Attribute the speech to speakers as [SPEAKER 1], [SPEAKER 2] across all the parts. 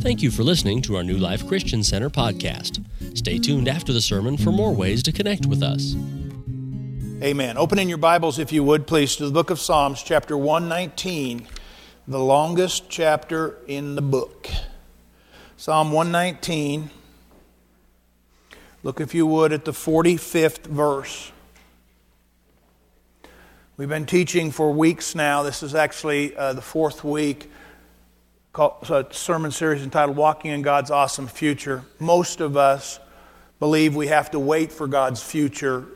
[SPEAKER 1] Thank you for listening to our New Life Christian Center podcast. Stay tuned after the sermon for more ways to connect with us.
[SPEAKER 2] Amen. Open in your Bibles, if you would, please, to the book of Psalms, chapter 119, the longest chapter in the book. Psalm 119. Look, if you would, at the 45th verse. We've been teaching for weeks now. This is actually uh, the fourth week. A sermon series entitled Walking in God's Awesome Future. Most of us believe we have to wait for God's future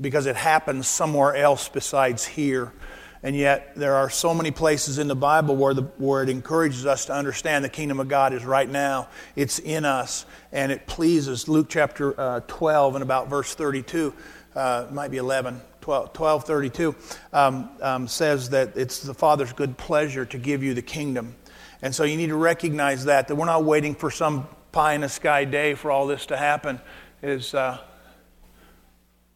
[SPEAKER 2] because it happens somewhere else besides here. And yet, there are so many places in the Bible where, the, where it encourages us to understand the kingdom of God is right now. It's in us, and it pleases. Luke chapter uh, 12 and about verse 32, uh, might be 11, 12, 12 32, um, um, says that it's the Father's good pleasure to give you the kingdom. And so you need to recognize that, that we're not waiting for some pie in the sky day for all this to happen. Is uh,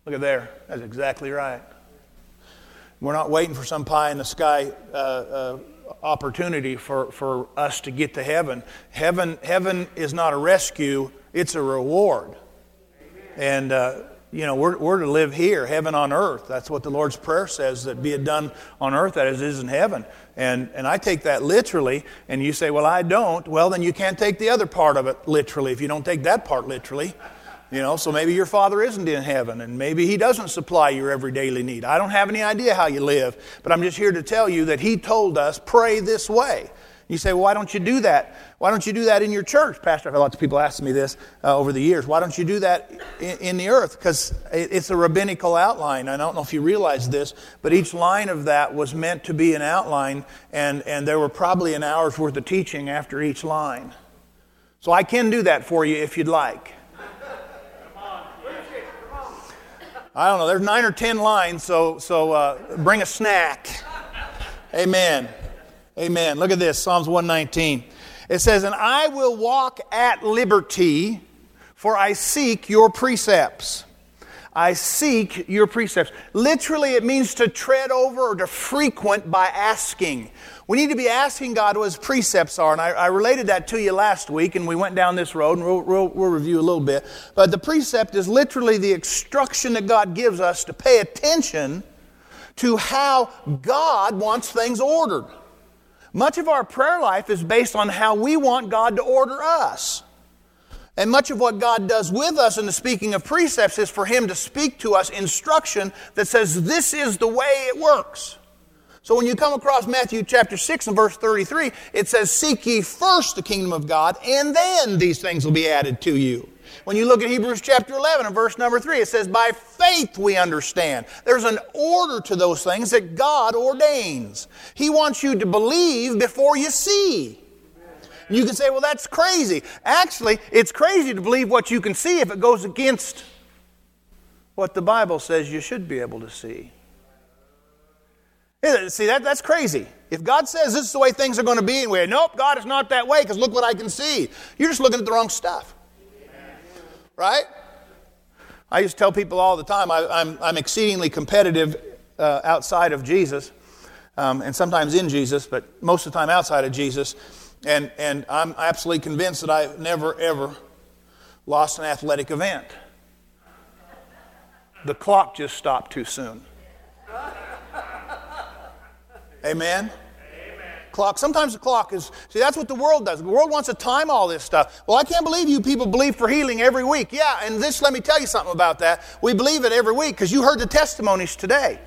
[SPEAKER 2] Look at there. That's exactly right. We're not waiting for some pie in the sky uh, uh, opportunity for, for us to get to heaven. Heaven, heaven is not a rescue, it's a reward. And, uh, you know, we're, we're to live here, heaven on earth. That's what the Lord's Prayer says, that be it done on earth as it is in heaven. And, and I take that literally, and you say, well, I don't. Well, then you can't take the other part of it literally if you don't take that part literally. You know, so maybe your father isn't in heaven and maybe he doesn't supply your every daily need. I don't have any idea how you live, but I'm just here to tell you that he told us, pray this way. You say, well, why don't you do that? Why don't you do that in your church? Pastor, I've had lots of people asking me this uh, over the years. Why don't you do that in, in the earth? Because it's a rabbinical outline. I don't know if you realize this, but each line of that was meant to be an outline, and, and there were probably an hour's worth of teaching after each line. So I can do that for you if you'd like. I don't know, there's nine or ten lines, so, so uh, bring a snack. Amen. Amen. Look at this Psalms 119. It says, And I will walk at liberty, for I seek your precepts. I seek your precepts. Literally, it means to tread over or to frequent by asking. We need to be asking God what His precepts are. And I, I related that to you last week, and we went down this road, and we'll, we'll, we'll review a little bit. But the precept is literally the instruction that God gives us to pay attention to how God wants things ordered. Much of our prayer life is based on how we want God to order us. And much of what God does with us in the speaking of precepts is for Him to speak to us instruction that says, This is the way it works. So when you come across Matthew chapter 6 and verse 33, it says, Seek ye first the kingdom of God, and then these things will be added to you. When you look at Hebrews chapter 11 and verse number 3, it says, By faith we understand. There's an order to those things that God ordains. He wants you to believe before you see. You can say, well, that's crazy. Actually, it's crazy to believe what you can see if it goes against what the Bible says you should be able to see. Eh, see, that, that's crazy. If God says this is the way things are going to be, and we're, nope, God is not that way because look what I can see. You're just looking at the wrong stuff. Right? I used to tell people all the time I, am I'm, I'm exceedingly competitive uh, outside of Jesus, um, and sometimes in Jesus, but most of the time outside of Jesus. And, and I'm absolutely convinced that I've never, ever lost an athletic event. The clock just stopped too soon. Amen? Clock. Sometimes the clock is, see, that's what the world does. The world wants to time all this stuff. Well, I can't believe you people believe for healing every week. Yeah, and this, let me tell you something about that. We believe it every week because you heard the testimonies today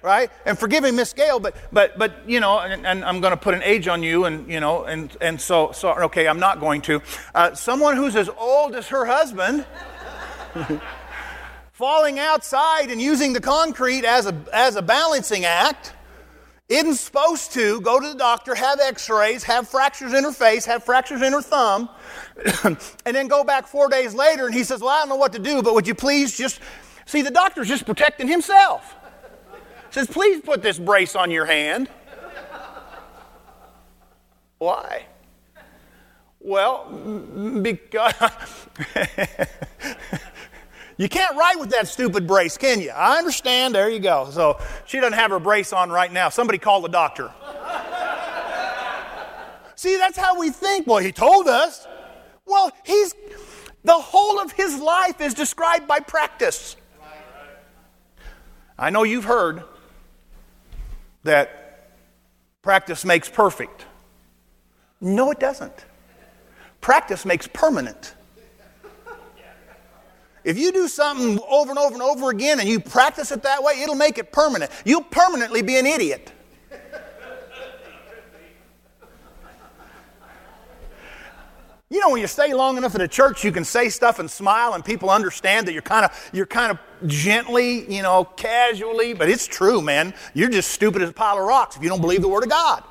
[SPEAKER 2] right? And forgive me, Miss Gail, but but but you know, and, and I'm going to put an age on you, and you know, and and so so okay, I'm not going to. Uh, someone who's as old as her husband. falling outside and using the concrete as a, as a balancing act isn't supposed to go to the doctor, have x rays, have fractures in her face, have fractures in her thumb, and then go back four days later and he says, Well, I don't know what to do, but would you please just. See, the doctor's just protecting himself says, Please put this brace on your hand. Why? Well, because you can't write with that stupid brace, can you? I understand. There you go. So she doesn't have her brace on right now. Somebody call the doctor. See, that's how we think. Well, he told us. Well, he's the whole of his life is described by practice. I know you've heard that practice makes perfect. No, it doesn't. Practice makes permanent. If you do something over and over and over again and you practice it that way, it'll make it permanent. You'll permanently be an idiot. You know, when you stay long enough in a church, you can say stuff and smile, and people understand that you're kind of you're kind of gently, you know, casually, but it's true, man. You're just stupid as a pile of rocks if you don't believe the Word of God.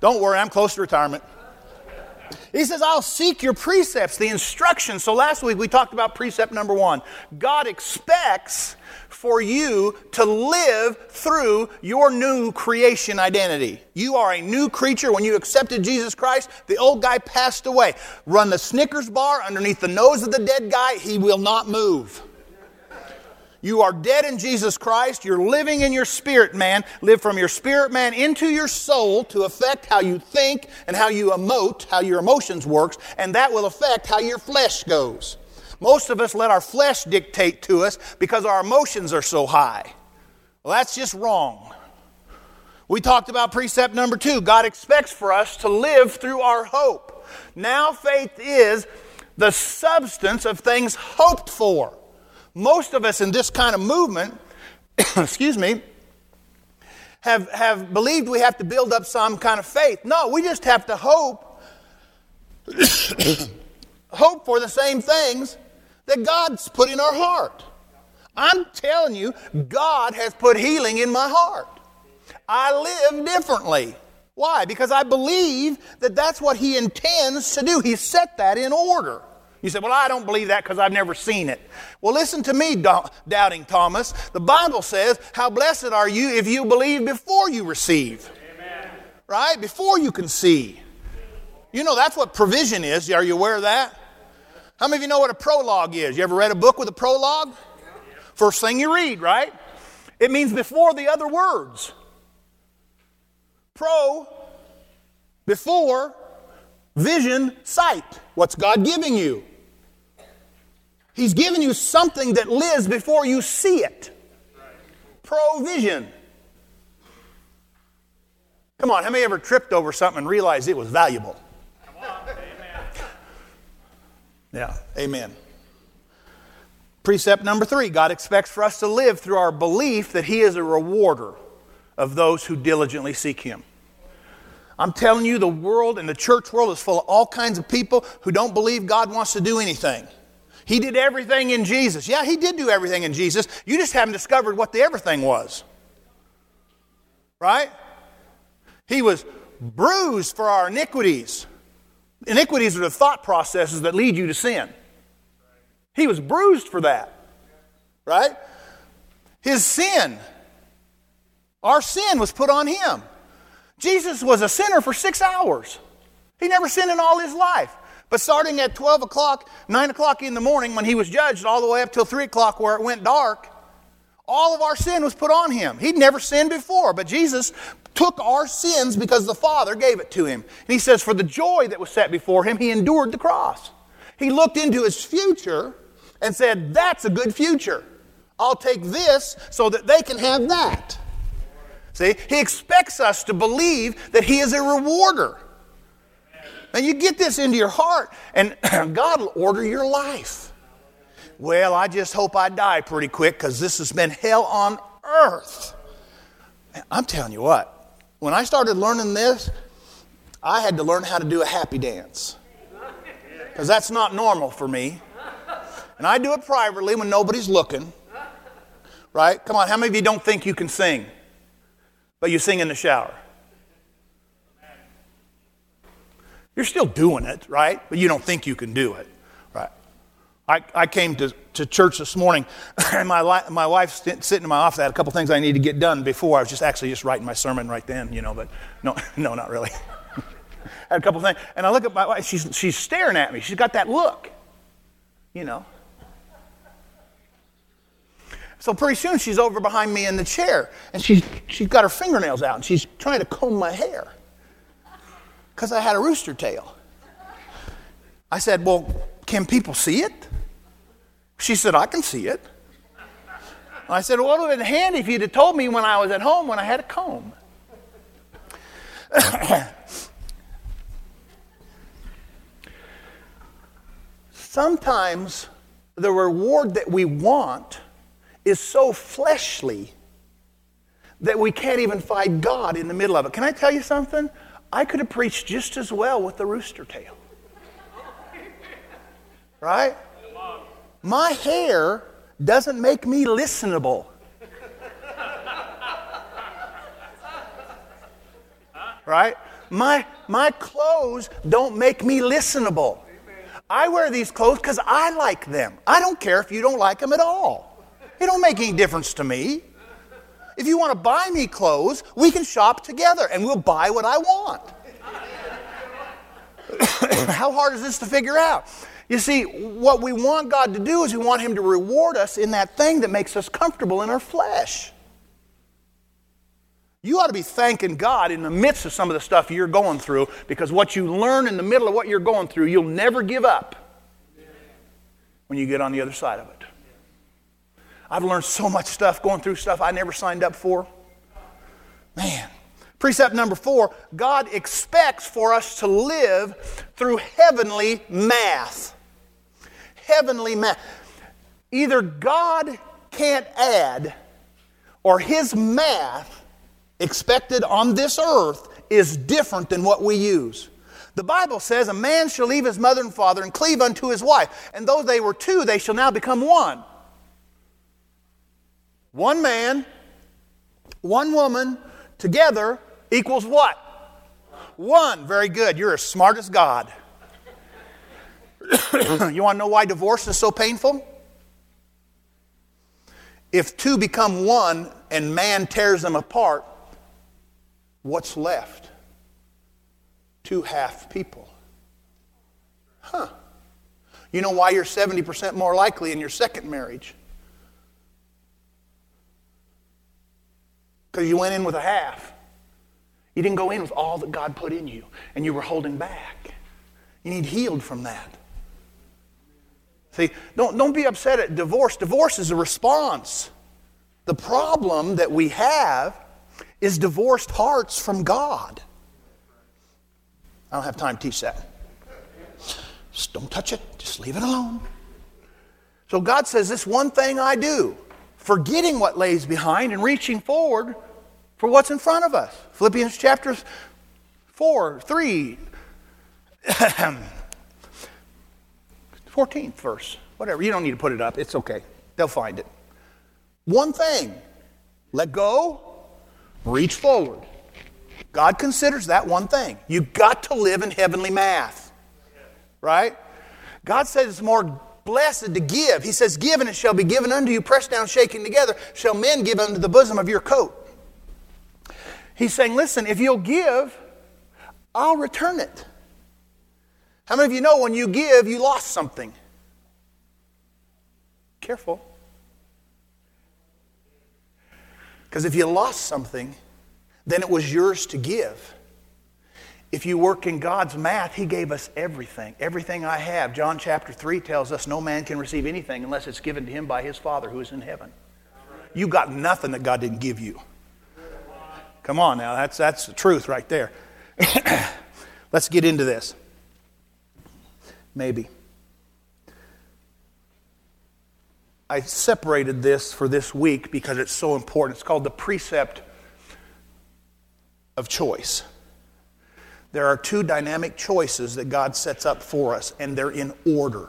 [SPEAKER 2] Don't worry, I'm close to retirement. He says, I'll seek your precepts, the instructions. So last week we talked about precept number one. God expects for you to live through your new creation identity. You are a new creature when you accepted Jesus Christ. The old guy passed away. Run the Snickers bar underneath the nose of the dead guy, he will not move. You are dead in Jesus Christ. You're living in your spirit man. Live from your spirit man into your soul to affect how you think and how you emote, how your emotions works, and that will affect how your flesh goes. Most of us let our flesh dictate to us because our emotions are so high. Well, that's just wrong. We talked about precept number two God expects for us to live through our hope. Now, faith is the substance of things hoped for. Most of us in this kind of movement, excuse me, have, have believed we have to build up some kind of faith. No, we just have to hope, hope for the same things that God's put in our heart. I'm telling you, God has put healing in my heart. I live differently. Why? Because I believe that that's what He intends to do. He set that in order. You say, Well, I don't believe that because I've never seen it. Well, listen to me, doubting Thomas. The Bible says, How blessed are you if you believe before you receive. Amen. Right? Before you can see. You know, that's what provision is. Are you aware of that? How many of you know what a prologue is? You ever read a book with a prologue? First thing you read, right? It means before the other words. Pro, before, vision, sight. What's God giving you? He's giving you something that lives before you see it. Provision. Come on, how many ever tripped over something and realized it was valuable? Yeah, amen. Precept number three God expects for us to live through our belief that He is a rewarder of those who diligently seek Him. I'm telling you, the world and the church world is full of all kinds of people who don't believe God wants to do anything. He did everything in Jesus. Yeah, He did do everything in Jesus. You just haven't discovered what the everything was. Right? He was bruised for our iniquities. Iniquities are the thought processes that lead you to sin. He was bruised for that. Right? His sin, our sin was put on him. Jesus was a sinner for six hours. He never sinned in all his life. But starting at 12 o'clock, 9 o'clock in the morning when he was judged, all the way up till 3 o'clock where it went dark, all of our sin was put on him. He'd never sinned before, but Jesus took our sins because the Father gave it to him. And he says, For the joy that was set before him, he endured the cross. He looked into his future and said, That's a good future. I'll take this so that they can have that. See, he expects us to believe that he is a rewarder. And you get this into your heart, and God will order your life. Well, I just hope I die pretty quick because this has been hell on earth. I'm telling you what, when I started learning this, I had to learn how to do a happy dance. Because that's not normal for me. And I do it privately when nobody's looking. Right? Come on, how many of you don't think you can sing? But you sing in the shower. You're still doing it, right? But you don't think you can do it, right? I, I came to, to church this morning, and my, my wife's sitting in my office. I had a couple things I need to get done before. I was just actually just writing my sermon right then, you know, but no, no, not really. I had a couple things. And I look at my wife, she's, she's staring at me. She's got that look, you know. So pretty soon she's over behind me in the chair, and she's, she's got her fingernails out, and she's trying to comb my hair. Because I had a rooster tail. I said, Well, can people see it? She said, I can see it. I said, Well, it would have been handy if you'd have told me when I was at home when I had a comb. Sometimes the reward that we want is so fleshly that we can't even find God in the middle of it. Can I tell you something? I could have preached just as well with the rooster tail. Right? My hair doesn't make me listenable. Right? My, my clothes don't make me listenable. I wear these clothes because I like them. I don't care if you don't like them at all. It don't make any difference to me. If you want to buy me clothes, we can shop together and we'll buy what I want. How hard is this to figure out? You see, what we want God to do is we want Him to reward us in that thing that makes us comfortable in our flesh. You ought to be thanking God in the midst of some of the stuff you're going through because what you learn in the middle of what you're going through, you'll never give up when you get on the other side of it. I've learned so much stuff going through stuff I never signed up for. Man. Precept number four God expects for us to live through heavenly math. Heavenly math. Either God can't add, or his math expected on this earth is different than what we use. The Bible says, A man shall leave his mother and father and cleave unto his wife, and though they were two, they shall now become one. One man, one woman, together equals what? One. Very good. You're as smart as God. you want to know why divorce is so painful? If two become one and man tears them apart, what's left? Two half people. Huh. You know why you're 70% more likely in your second marriage? Because you went in with a half. You didn't go in with all that God put in you, and you were holding back. You need healed from that. See, don't, don't be upset at divorce. Divorce is a response. The problem that we have is divorced hearts from God. I don't have time to teach that. Just don't touch it, just leave it alone. So God says, This one thing I do, forgetting what lays behind and reaching forward for what's in front of us. Philippians chapter 4, 3, 14th verse, whatever. You don't need to put it up, it's okay. They'll find it. One thing let go, reach forward. God considers that one thing. You've got to live in heavenly math, right? God says it's more blessed to give. He says, Give and it shall be given unto you, pressed down, shaking together, shall men give unto the bosom of your coat. He's saying, Listen, if you'll give, I'll return it. How many of you know when you give, you lost something? Careful. Because if you lost something, then it was yours to give. If you work in God's math, He gave us everything. Everything I have. John chapter 3 tells us no man can receive anything unless it's given to him by his Father who is in heaven. You got nothing that God didn't give you. Come on now, that's, that's the truth right there. Let's get into this. Maybe. I separated this for this week because it's so important. It's called the precept of choice. There are two dynamic choices that God sets up for us, and they're in order.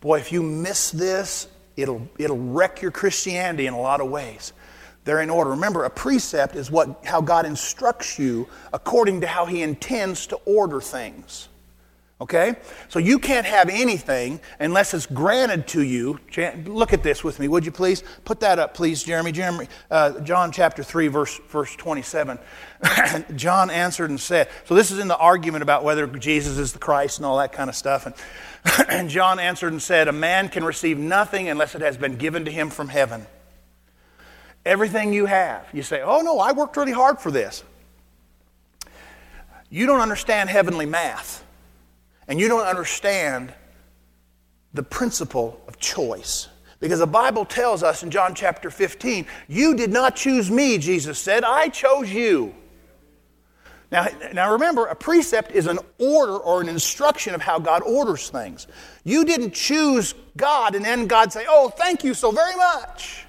[SPEAKER 2] Boy, if you miss this, it'll, it'll wreck your Christianity in a lot of ways. They're in order. Remember, a precept is what, how God instructs you according to how He intends to order things. Okay? So you can't have anything unless it's granted to you. Look at this with me, would you please? Put that up, please, Jeremy. Jeremy uh, John chapter 3, verse, verse 27. John answered and said, so this is in the argument about whether Jesus is the Christ and all that kind of stuff. And, and John answered and said, A man can receive nothing unless it has been given to him from heaven. Everything you have. You say, Oh, no, I worked really hard for this. you don't understand heavenly math, and you don't understand the principle of choice. Because the Bible tells us in John chapter 15, you did not choose me, Jesus said, I chose you. Now, now remember, a precept is an order or an instruction of how God orders things. You didn't choose God and then God say, Oh, thank you so very much.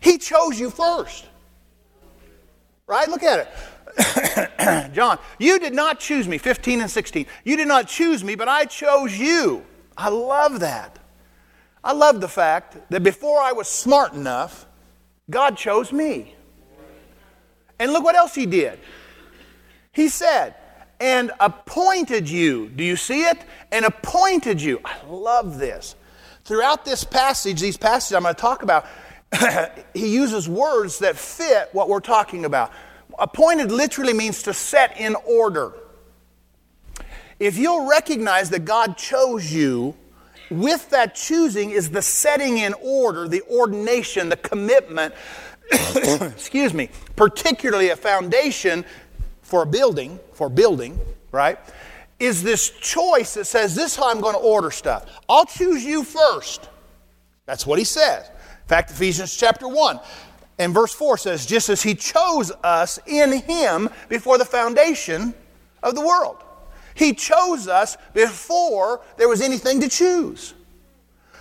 [SPEAKER 2] He chose you first. Right? Look at it. John, you did not choose me, 15 and 16. You did not choose me, but I chose you. I love that. I love the fact that before I was smart enough, God chose me. And look what else He did. He said, and appointed you. Do you see it? And appointed you. I love this. Throughout this passage, these passages I'm going to talk about, he uses words that fit what we're talking about. Appointed literally means to set in order. If you'll recognize that God chose you, with that choosing is the setting in order, the ordination, the commitment, excuse me, particularly a foundation for a building, for building, right? Is this choice that says, This is how I'm going to order stuff. I'll choose you first. That's what he says. Fact, Ephesians chapter 1 and verse 4 says, Just as he chose us in him before the foundation of the world. He chose us before there was anything to choose.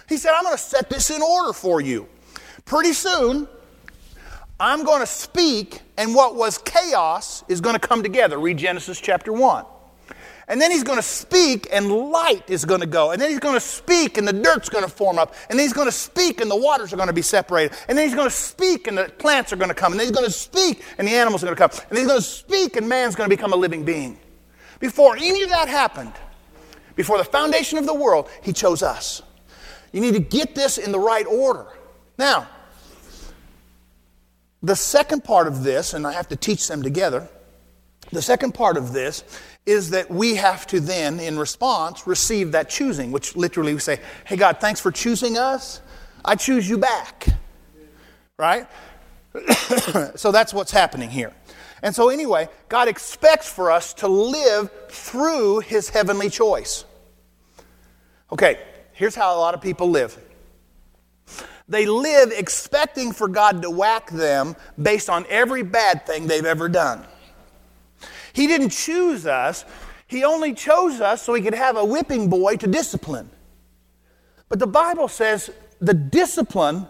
[SPEAKER 2] He said, I'm going to set this in order for you. Pretty soon, I'm going to speak, and what was chaos is going to come together. Read Genesis chapter 1. And then he's going to speak, and light is going to go. And then he's going to speak, and the dirt's going to form up. And then he's going to speak, and the waters are going to be separated. And then he's going to speak, and the plants are going to come. And then he's going to speak, and the animals are going to come. And then he's going to speak, and man's going to become a living being. Before any of that happened, before the foundation of the world, He chose us. You need to get this in the right order. Now, the second part of this, and I have to teach them together, the second part of this is that we have to then, in response, receive that choosing, which literally we say, Hey, God, thanks for choosing us. I choose you back. Right? so that's what's happening here. And so, anyway, God expects for us to live through His heavenly choice. Okay, here's how a lot of people live they live expecting for God to whack them based on every bad thing they've ever done. He didn't choose us, He only chose us so He could have a whipping boy to discipline. But the Bible says the discipline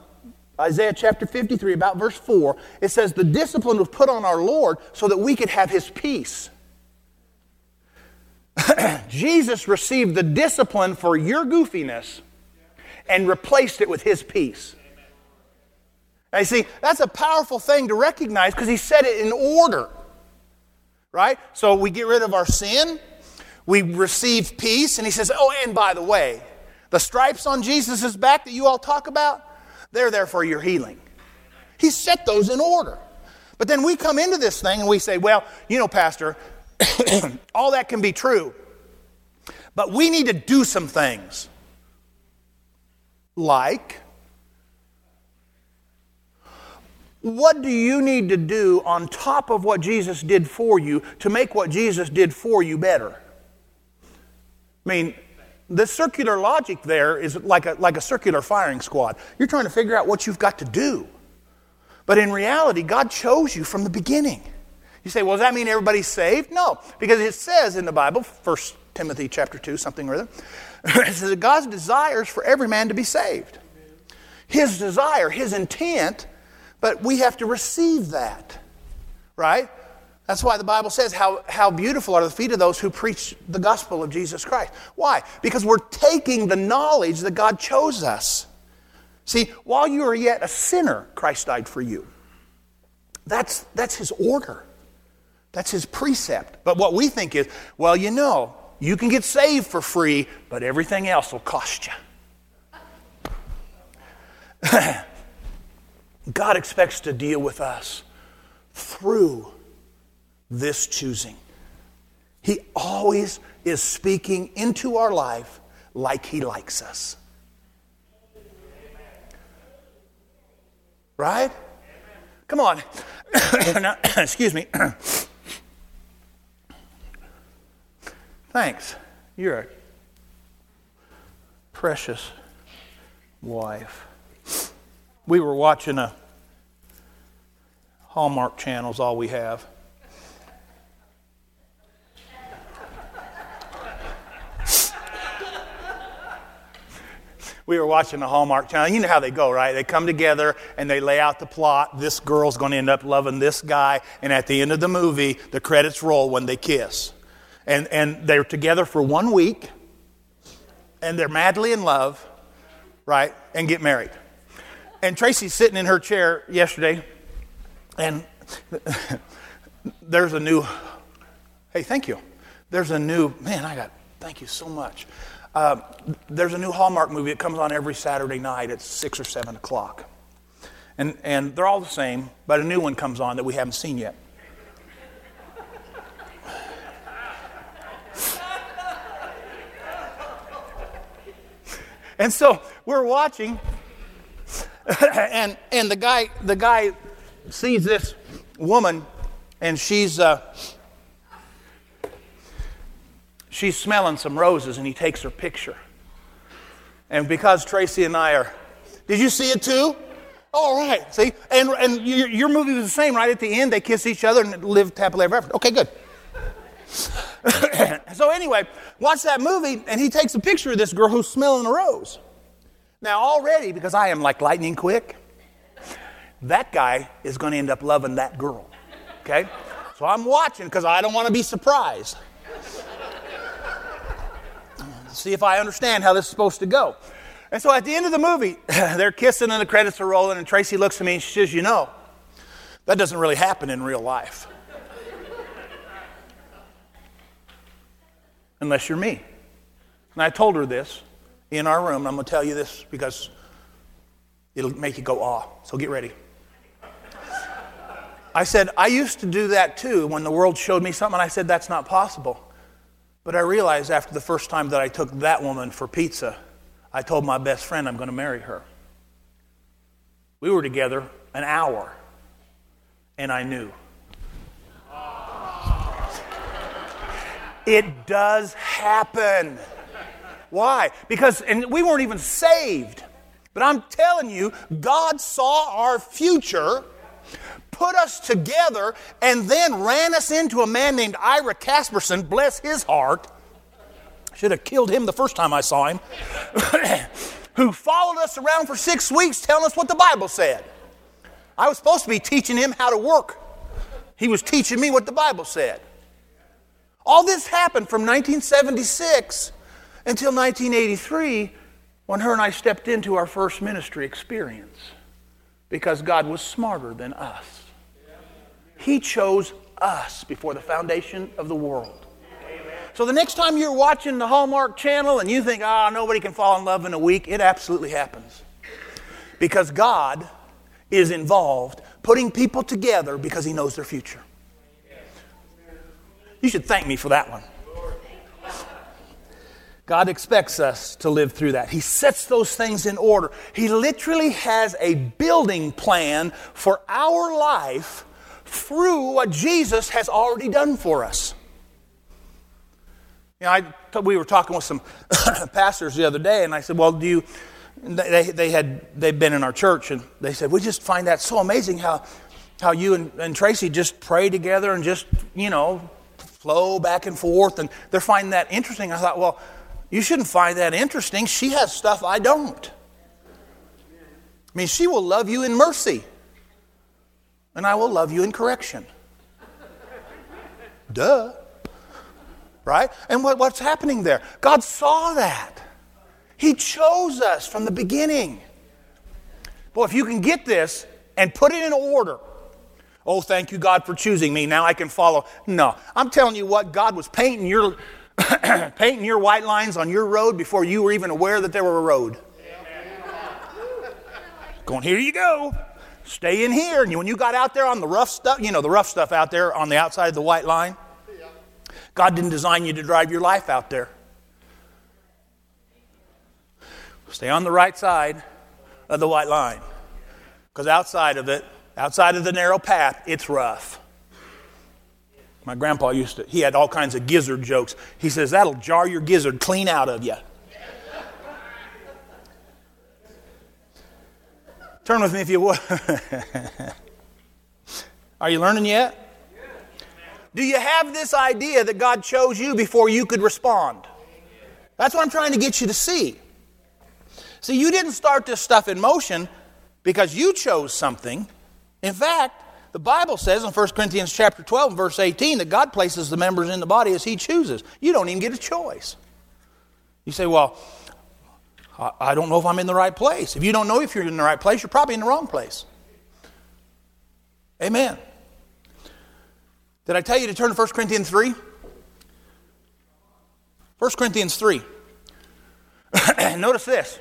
[SPEAKER 2] Isaiah chapter 53, about verse 4, it says, The discipline was put on our Lord so that we could have his peace. Jesus received the discipline for your goofiness and replaced it with his peace. You see, that's a powerful thing to recognize because he said it in order. Right? So we get rid of our sin, we receive peace, and he says, Oh, and by the way, the stripes on Jesus' back that you all talk about, they're there for your healing. He set those in order. But then we come into this thing and we say, well, you know, Pastor, all that can be true, but we need to do some things. Like, what do you need to do on top of what Jesus did for you to make what Jesus did for you better? I mean, the circular logic there is like a, like a circular firing squad. You're trying to figure out what you've got to do. But in reality, God chose you from the beginning. You say, well, does that mean everybody's saved? No, because it says in the Bible, 1 Timothy chapter 2, something or other, it says that God's desires for every man to be saved. His desire, his intent, but we have to receive that, right? That's why the Bible says, how, how beautiful are the feet of those who preach the gospel of Jesus Christ. Why? Because we're taking the knowledge that God chose us. See, while you are yet a sinner, Christ died for you. That's, that's his order, that's his precept. But what we think is, well, you know, you can get saved for free, but everything else will cost you. God expects to deal with us through this choosing. He always is speaking into our life like He likes us. Right? Come on. now, excuse me. Thanks. You're a precious wife. We were watching a Hallmark channel's all we have. we were watching the Hallmark Channel. You know how they go, right? They come together and they lay out the plot. This girl's going to end up loving this guy, and at the end of the movie, the credits roll when they kiss. And, and they're together for one week, and they're madly in love, right? And get married. And Tracy's sitting in her chair yesterday, and there's a new, hey, thank you. There's a new, man, I got, thank you so much. Uh, there's a new Hallmark movie that comes on every Saturday night at 6 or 7 o'clock. And, and they're all the same, but a new one comes on that we haven't seen yet. and so we're watching, and, and the, guy, the guy sees this woman, and she's. Uh, she's smelling some roses and he takes her picture. And because Tracy and I are, did you see it too? All right, see? And, and your, your movie was the same, right? At the end, they kiss each other and live happily ever after. Okay, good. so, anyway, watch that movie, and he takes a picture of this girl who's smelling a rose. Now, already, because I am like lightning quick, that guy is going to end up loving that girl. Okay? So I'm watching because I don't want to be surprised see if I understand how this is supposed to go. And so at the end of the movie, they're kissing and the credits are rolling, and Tracy looks at me and she says, You know, that doesn't really happen in real life. Unless you're me. And I told her this in our room. I'm going to tell you this because it'll make you go, awe. So get ready. I said, I used to do that too when the world showed me something. I said, That's not possible. But I realized after the first time that I took that woman for pizza, I told my best friend I'm going to marry her. We were together an hour, and I knew. It does happen. Why? Because, and we weren't even saved. But I'm telling you, God saw our future put us together and then ran us into a man named Ira Casperson, bless his heart. Should have killed him the first time I saw him. who followed us around for six weeks telling us what the Bible said. I was supposed to be teaching him how to work. He was teaching me what the Bible said. All this happened from 1976 until 1983 when her and I stepped into our first ministry experience because God was smarter than us. He chose us before the foundation of the world. So the next time you're watching the Hallmark channel and you think, ah, oh, nobody can fall in love in a week, it absolutely happens. Because God is involved putting people together because He knows their future. You should thank me for that one. God expects us to live through that. He sets those things in order. He literally has a building plan for our life through what Jesus has already done for us. You know, I, we were talking with some pastors the other day, and I said, Well, do you. They, they had they've been in our church and they said we just find that so amazing how how you and, and Tracy just pray together and just you know flow back and forth and they're finding that interesting. I thought, well, you shouldn't find that interesting. She has stuff I don't. I mean, she will love you in mercy and I will love you in correction. Duh. Right? And what, what's happening there? God saw that. He chose us from the beginning. Boy, if you can get this and put it in order, oh, thank you, God, for choosing me. Now I can follow. No, I'm telling you what, God was painting your, painting your white lines on your road before you were even aware that there were a road. Going, here you go stay in here. And when you got out there on the rough stuff, you know, the rough stuff out there on the outside of the white line, God didn't design you to drive your life out there. Stay on the right side of the white line. Because outside of it, outside of the narrow path, it's rough. My grandpa used to, he had all kinds of gizzard jokes. He says, That'll jar your gizzard clean out of you. Turn with me if you would. Are you learning yet? Do you have this idea that God chose you before you could respond? That's what I'm trying to get you to see. See, you didn't start this stuff in motion because you chose something. In fact, the Bible says in 1 Corinthians chapter 12 verse 18 that God places the members in the body as he chooses. You don't even get a choice. You say, "Well, I don't know if I'm in the right place." If you don't know if you're in the right place, you're probably in the wrong place. Amen. Did I tell you to turn to 1 Corinthians 3? 1 Corinthians 3. Notice this,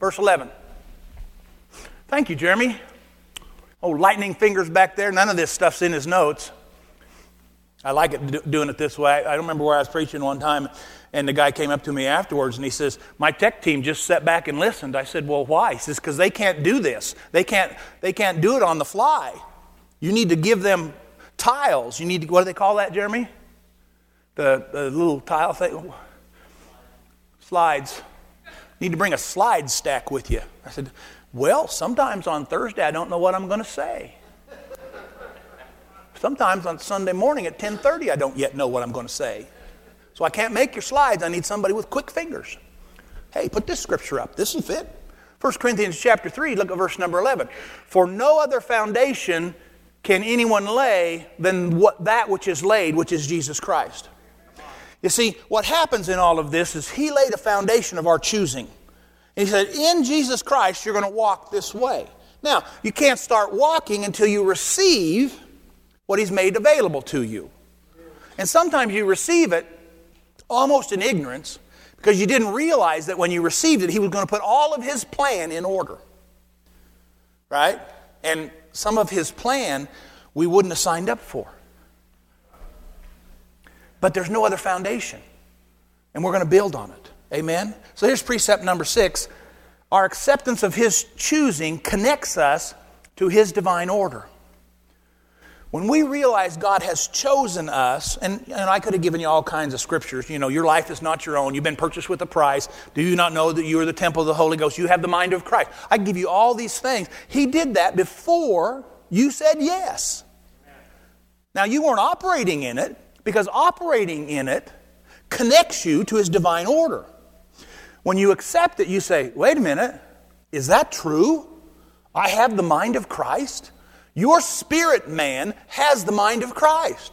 [SPEAKER 2] verse 11. Thank you, Jeremy. Oh, lightning fingers back there. None of this stuff's in his notes. I like it doing it this way. I don't remember where I was preaching one time, and the guy came up to me afterwards and he says, My tech team just sat back and listened. I said, Well, why? He says, Because they can't do this. They can't, they can't do it on the fly. You need to give them tiles. You need to, what do they call that, Jeremy? The, the little tile thing? Slides. You need to bring a slide stack with you. I said, well, sometimes on Thursday I don't know what I'm going to say. Sometimes on Sunday morning at 10:30 I don't yet know what I'm going to say. So I can't make your slides. I need somebody with quick fingers. Hey, put this scripture up. This will fit. 1 Corinthians chapter 3, look at verse number 11. For no other foundation can anyone lay than what, that which is laid, which is Jesus Christ. You see, what happens in all of this is He laid a foundation of our choosing. And he said, In Jesus Christ, you're going to walk this way. Now, you can't start walking until you receive what He's made available to you. And sometimes you receive it almost in ignorance because you didn't realize that when you received it, He was going to put all of His plan in order. Right? And some of His plan we wouldn't have signed up for. But there's no other foundation. And we're going to build on it. Amen? So here's precept number six. Our acceptance of His choosing connects us to His divine order. When we realize God has chosen us, and, and I could have given you all kinds of scriptures, you know, your life is not your own, you've been purchased with a price. Do you not know that you are the temple of the Holy Ghost? You have the mind of Christ. I give you all these things. He did that before you said yes. Now, you weren't operating in it because operating in it connects you to His divine order. When you accept it, you say, wait a minute, is that true? I have the mind of Christ? Your spirit man has the mind of Christ.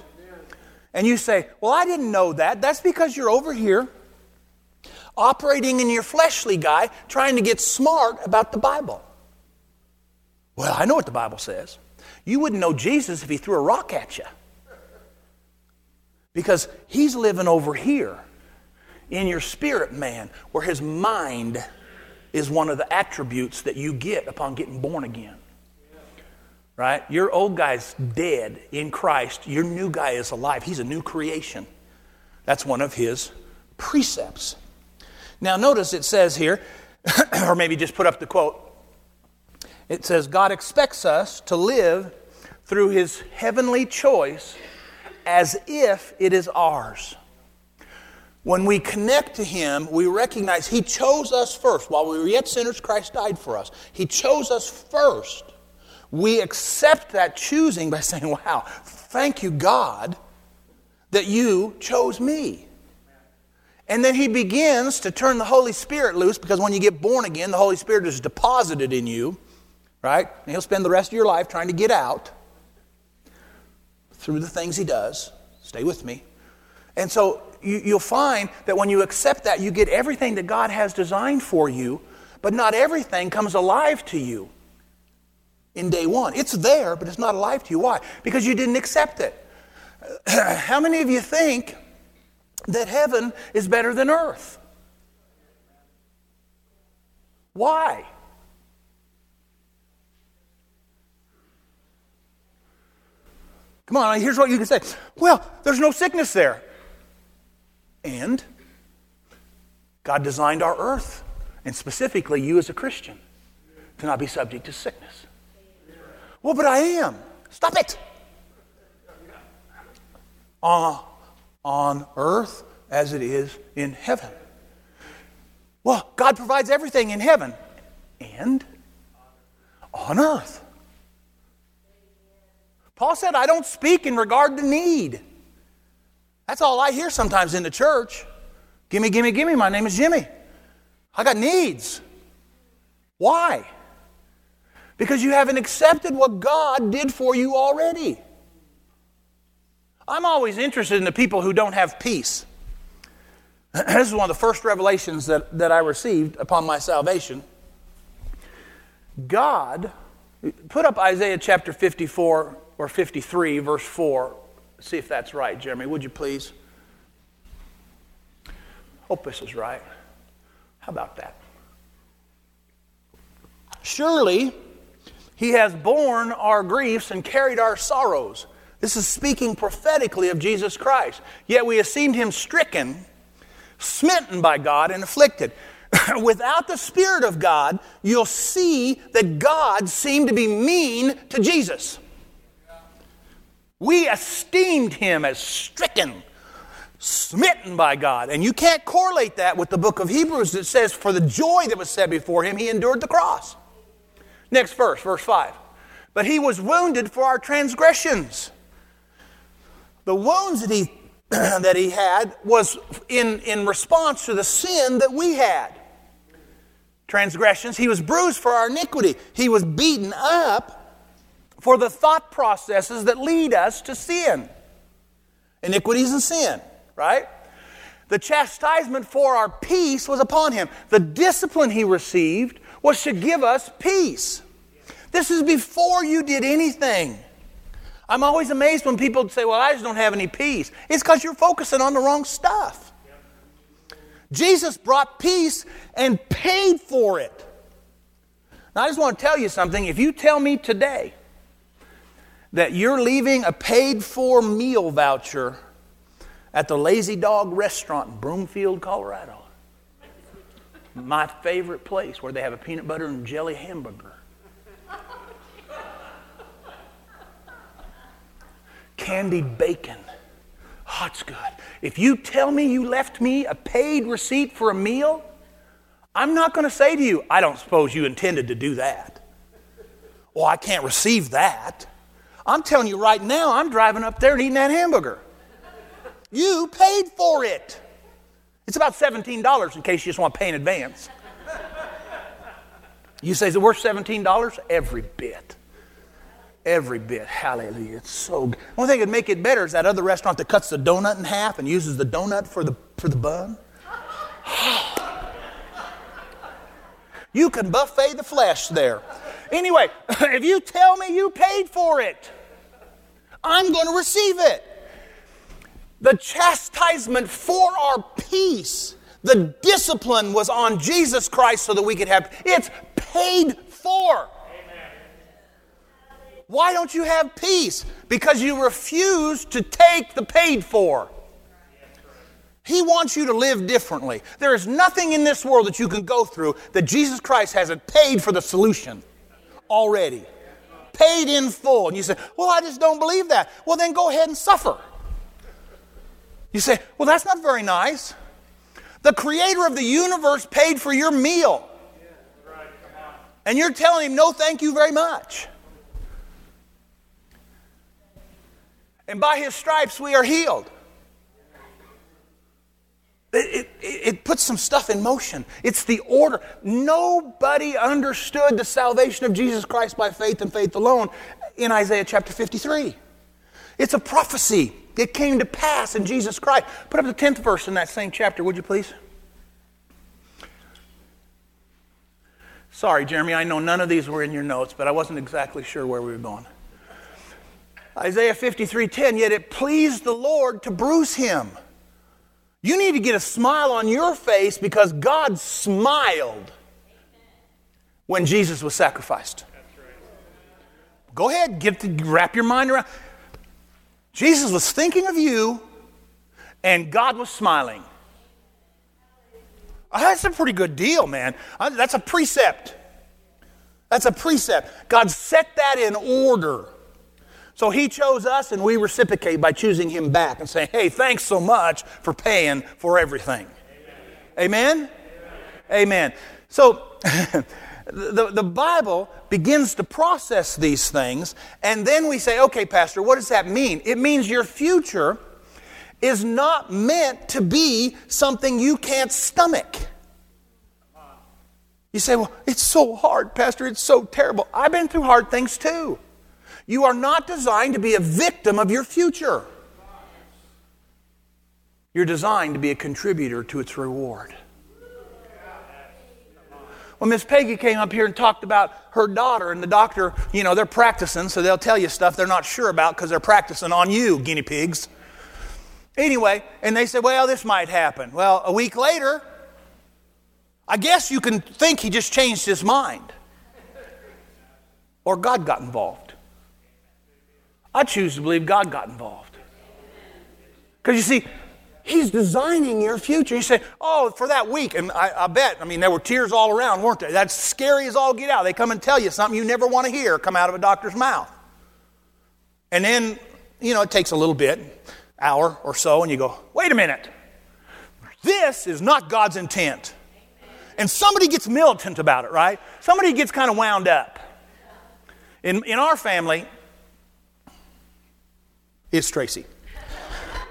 [SPEAKER 2] And you say, well, I didn't know that. That's because you're over here operating in your fleshly guy, trying to get smart about the Bible. Well, I know what the Bible says. You wouldn't know Jesus if he threw a rock at you. Because he's living over here in your spirit man, where his mind is one of the attributes that you get upon getting born again. Right? Your old guy's dead in Christ, your new guy is alive. He's a new creation. That's one of his precepts. Now, notice it says here, or maybe just put up the quote. It says, God expects us to live through his heavenly choice as if it is ours. When we connect to Him, we recognize He chose us first. While we were yet sinners, Christ died for us. He chose us first. We accept that choosing by saying, Wow, thank you, God, that you chose me. And then He begins to turn the Holy Spirit loose because when you get born again, the Holy Spirit is deposited in you, right? And He'll spend the rest of your life trying to get out through the things He does. Stay with me. And so you, will find that when you accept that, you get everything that God has designed for you, but not everything comes alive to you in day one. It's there, but it's not alive to you. Why? Because you didn't accept it. How many of you think that heaven is better than earth? Why? Come on, here's what you can say. Well, there's no sickness there. And God designed our earth, and specifically you as a Christian, to not be subject to sickness. Well, but I am. Stop it. on, on earth as it is in heaven. Well, God provides everything in heaven and on earth. Paul said, I don't speak in regard to need. That's all I hear sometimes in the church. Gimme, gimme, gimme. My name is Jimmy. I got needs. Why? Because you haven't accepted what God did for you already. I'm always interested in the people who don't have peace. This is one of the first revelations that, that I received upon my salvation. God, put up Isaiah chapter 54 or 53, verse 4. See if that's right, Jeremy, would you please? Hope this is right. How about that? Surely he has borne our griefs and carried our sorrows. This is speaking prophetically of Jesus Christ. Yet we esteemed him stricken, smitten by God, and afflicted. Without the Spirit of God, you'll see that God seemed to be mean to Jesus. We esteemed him as stricken, smitten by God. And you can't correlate that with the book of Hebrews that says, For the joy that was set before him, he endured the cross. Next verse, verse 5. But he was wounded for our transgressions. The wounds that he, that he had was in, in response to the sin that we had. Transgressions. He was bruised for our iniquity. He was beaten up for the thought processes that lead us to sin. Iniquities and sin, right? The chastisement for our peace was upon him. The discipline he received was to give us peace. This is before you did anything. I'm always amazed when people say, Well, I just don't have any peace. It's because you're focusing on the wrong stuff. Jesus brought peace and paid for it. Now, I just want to tell you something. If you tell me today that you're leaving a paid for meal voucher at the Lazy Dog restaurant in Broomfield, Colorado. My favorite place where they have a peanut butter and jelly hamburger. Candied bacon. Oh, good. If you tell me you left me a paid receipt for a meal, I'm not going to say to you, I don't suppose you intended to do that. Well, I can't receive that. I'm telling you right now, I'm driving up there and eating that hamburger. You paid for it. It's about $17 in case you just want to pay in advance. You say, is it worth $17? Every bit. Every bit. Hallelujah. It's so good. One thing that would make it better is that other restaurant that cuts the donut in half and uses the donut for the, for the bun. you can buffet the flesh there. Anyway, if you tell me you paid for it, I'm going to receive it. The chastisement for our peace, the discipline was on Jesus Christ so that we could have it's paid for. Why don't you have peace? Because you refuse to take the paid for. He wants you to live differently. There is nothing in this world that you can go through that Jesus Christ hasn't paid for the solution already. Paid in full. And you say, Well, I just don't believe that. Well, then go ahead and suffer. You say, Well, that's not very nice. The creator of the universe paid for your meal. And you're telling him, No, thank you very much. And by his stripes we are healed. It, it, it, puts some stuff in motion. It's the order. Nobody understood the salvation of Jesus Christ by faith and faith alone in Isaiah chapter 53. It's a prophecy. It came to pass in Jesus Christ. Put up the 10th verse in that same chapter, would you please? Sorry, Jeremy, I know none of these were in your notes, but I wasn't exactly sure where we were going. Isaiah 53:10, yet it pleased the Lord to bruise him. You need to get a smile on your face because God smiled when Jesus was sacrificed. Go ahead, get to, wrap your mind around. Jesus was thinking of you, and God was smiling. Oh, that's a pretty good deal, man. Uh, that's a precept. That's a precept. God set that in order So he chose us, and we reciprocate by choosing him back and saying, Hey, thanks so much for paying for everything. Amen? Amen. Amen. So the, the Bible begins to process these things, and then we say, Okay, Pastor, what does that mean? It means your future is not meant to be something you can't stomach. You say, Well, it's so hard, Pastor. It's so terrible. I've been through hard things too. You are not designed to be a victim of your future. You're designed to be a contributor to its reward. Well, Miss Peggy came up here and talked about her daughter, and the doctor, you know, they're practicing, so they'll tell you stuff they're not sure about because they're practicing on you, guinea pigs. Anyway, and they said, well, this might happen. Well, a week later, I guess you can think he just changed his mind. Or God got involved. I choose to believe God got involved. Because you see, He's designing your future. You say, oh, for that week. And I, I, bet, I mean, there were tears all around, weren't there? That's scary as all get out. They come and tell you something you never want to hear come out of a doctor's mouth. And then, you know, it takes a little bit, hour or so, and you go, wait a minute. This is not God's intent. And somebody gets militant about it, right? Somebody gets kind of wound up. In, in our family, it's Tracy.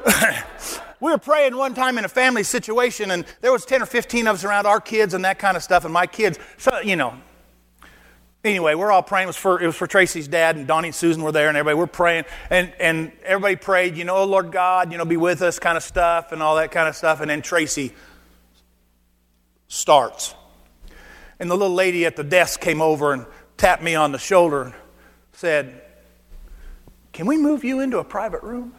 [SPEAKER 2] we were praying one time in a family situation, and there was 10 or 15 of us around our kids and that kind of stuff, and my kids, so, you know. Anyway, we're all praying. It was for, it was for Tracy's dad, and Donnie and Susan were there, and everybody, we're praying. And, and everybody prayed, you know, oh, Lord God, you know, be with us kind of stuff and all that kind of stuff. And then Tracy starts. And the little lady at the desk came over and tapped me on the shoulder and said, Can we move you into a private room?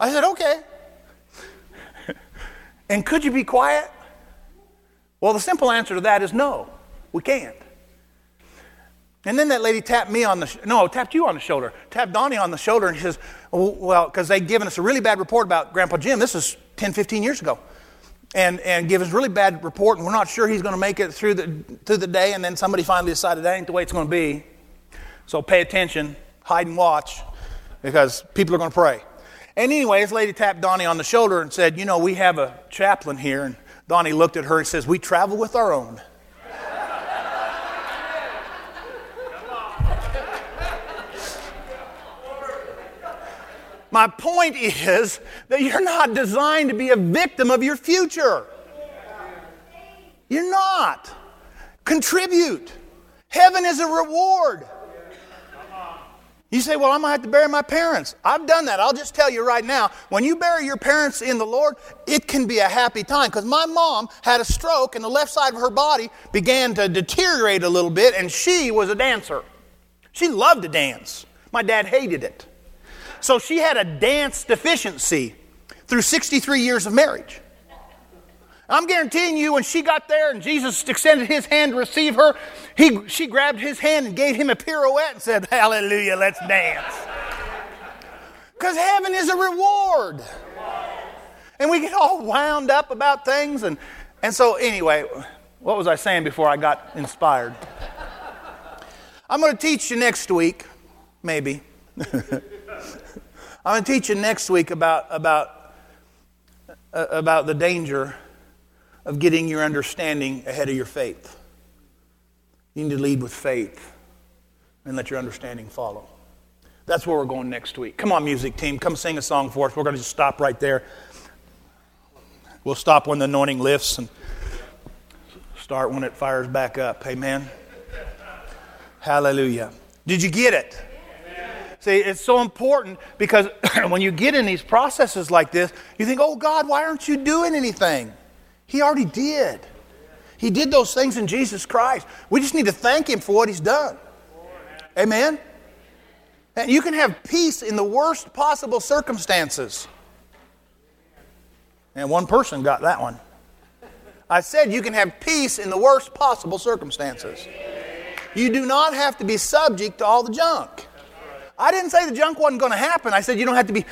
[SPEAKER 2] I said, okay. and could you be quiet? Well, the simple answer to that is no, we can't. And then that lady tapped me on the, sh- no, tapped you on the shoulder, tapped Donnie on the shoulder, and she says, well, because they'd given us a really bad report about Grandpa Jim. This is 10, 15 years ago. And, and give us a really bad report, and we're not sure he's going to make it through the, through the day. And then somebody finally decided that ain't the way it's going to be. So pay attention, hide and watch, because people are going to pray. And anyway, this lady tapped Donnie on the shoulder and said, You know, we have a chaplain here. And Donnie looked at her and says, We travel with our own. My point is that you're not designed to be a victim of your future. You're not. Contribute. Heaven is a reward. You say, Well, I'm going to have to bury my parents. I've done that. I'll just tell you right now when you bury your parents in the Lord, it can be a happy time because my mom had a stroke and the left side of her body began to deteriorate a little bit, and she was a dancer. She loved to dance. My dad hated it. So she had a dance deficiency through 63 years of marriage. I'm guaranteeing you, when she got there and Jesus extended his hand to receive her, he, she grabbed his hand and gave him a pirouette and said, Hallelujah, let's dance. Because heaven is a reward. And we get all wound up about things. And, and so, anyway, what was I saying before I got inspired? I'm going to teach you next week, maybe. I'm going to teach you next week about, about, uh, about the danger of getting your understanding ahead of your faith. You need to lead with faith and let your understanding follow. That's where we're going next week. Come on, music team, come sing a song for us. We're going to just stop right there. We'll stop when the anointing lifts and start when it fires back up. Amen. Hallelujah. Did you get it? See, it's so important because when you get in these processes like this, you think, oh God, why aren't you doing anything? He already did. He did those things in Jesus Christ. We just need to thank Him for what He's done. Amen? And you can have peace in the worst possible circumstances. And one person got that one. I said you can have peace in the worst possible circumstances. You do not have to be subject to all the junk. I didn't say the junk wasn't going to happen. I said you don't have to be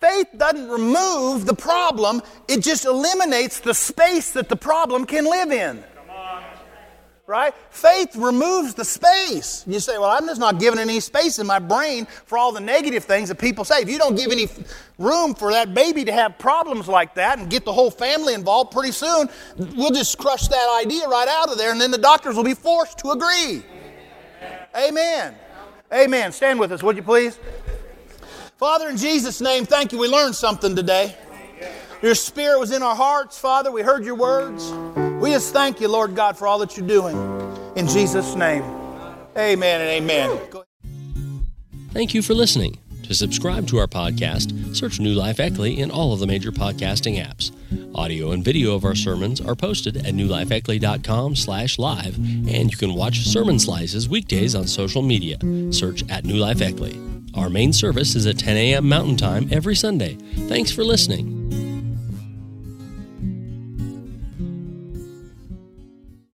[SPEAKER 2] Faith doesn't remove the problem, it just eliminates the space that the problem can live in. right? Faith removes the space. You say, well, I'm just not giving any space in my brain for all the negative things that people say. If you don't give any room for that baby to have problems like that and get the whole family involved, pretty soon we'll just crush that idea right out of there, and then the doctors will be forced to agree. Amen. Amen. Stand with us, would you please? Father, in Jesus' name, thank you. We learned something today. Your spirit was in our hearts, Father. We heard your words. We just thank you, Lord God, for all that you're doing. In Jesus' name. Amen and amen.
[SPEAKER 1] Thank you for listening. To subscribe to our podcast, search New Life Eckley in all of the major podcasting apps. Audio and video of our sermons are posted at newlifeeckley.com slash live, and you can watch sermon slices weekdays on social media. Search at New Life Eckley. Our main service is at 10 a.m. Mountain Time every Sunday. Thanks for listening.